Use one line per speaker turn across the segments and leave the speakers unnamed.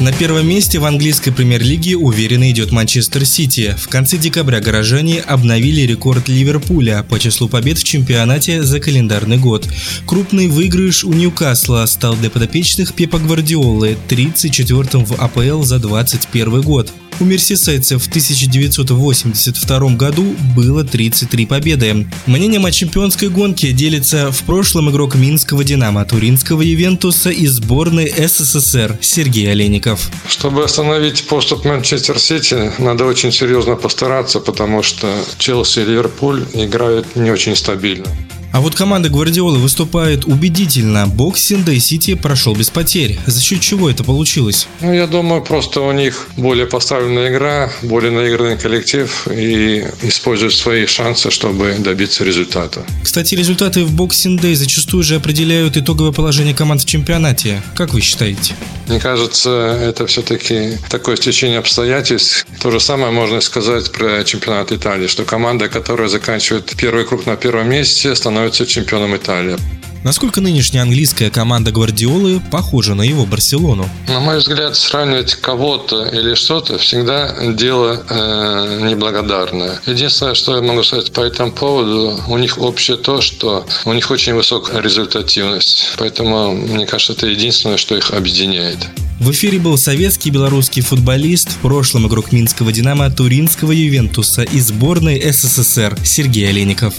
На первом месте в английской премьер-лиге уверенно идет Манчестер Сити. В конце декабря горожане обновили рекорд Ливерпуля по числу побед в чемпионате за календарный год. Крупный выигрыш у Ньюкасла стал для подопечных Пепа Гвардиолы 34-м в АПЛ за 21 год. У мерсисайцев в 1982 году было 33 победы. Мнением о чемпионской гонке делится в прошлом игрок Минского «Динамо», Туринского «Ювентуса» и сборной СССР Сергей Олейников.
Чтобы остановить поступ Манчестер Сити, надо очень серьезно постараться, потому что Челси и Ливерпуль играют не очень стабильно.
А вот команда Гвардиолы выступает убедительно. Boxing Day Сити прошел без потерь. За счет чего это получилось?
Ну, я думаю, просто у них более поставленная игра, более наигранный коллектив и используют свои шансы, чтобы добиться результата.
Кстати, результаты в Boxing Day зачастую же определяют итоговое положение команд в чемпионате. Как вы считаете?
Мне кажется, это все-таки такое стечение обстоятельств. То же самое можно сказать про чемпионат Италии, что команда, которая заканчивает первый круг на первом месте, становится становится чемпионом Италии.
Насколько нынешняя английская команда Гвардиолы похожа на его Барселону?
На мой взгляд, сравнивать кого-то или что-то всегда дело э, неблагодарное. Единственное, что я могу сказать по этому поводу, у них общее то, что у них очень высокая результативность. Поэтому, мне кажется, это единственное, что их объединяет.
В эфире был советский белорусский футболист, в прошлом игрок Минского «Динамо», Туринского «Ювентуса» и сборной СССР Сергей Олейников.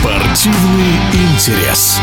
Спортивный интерес.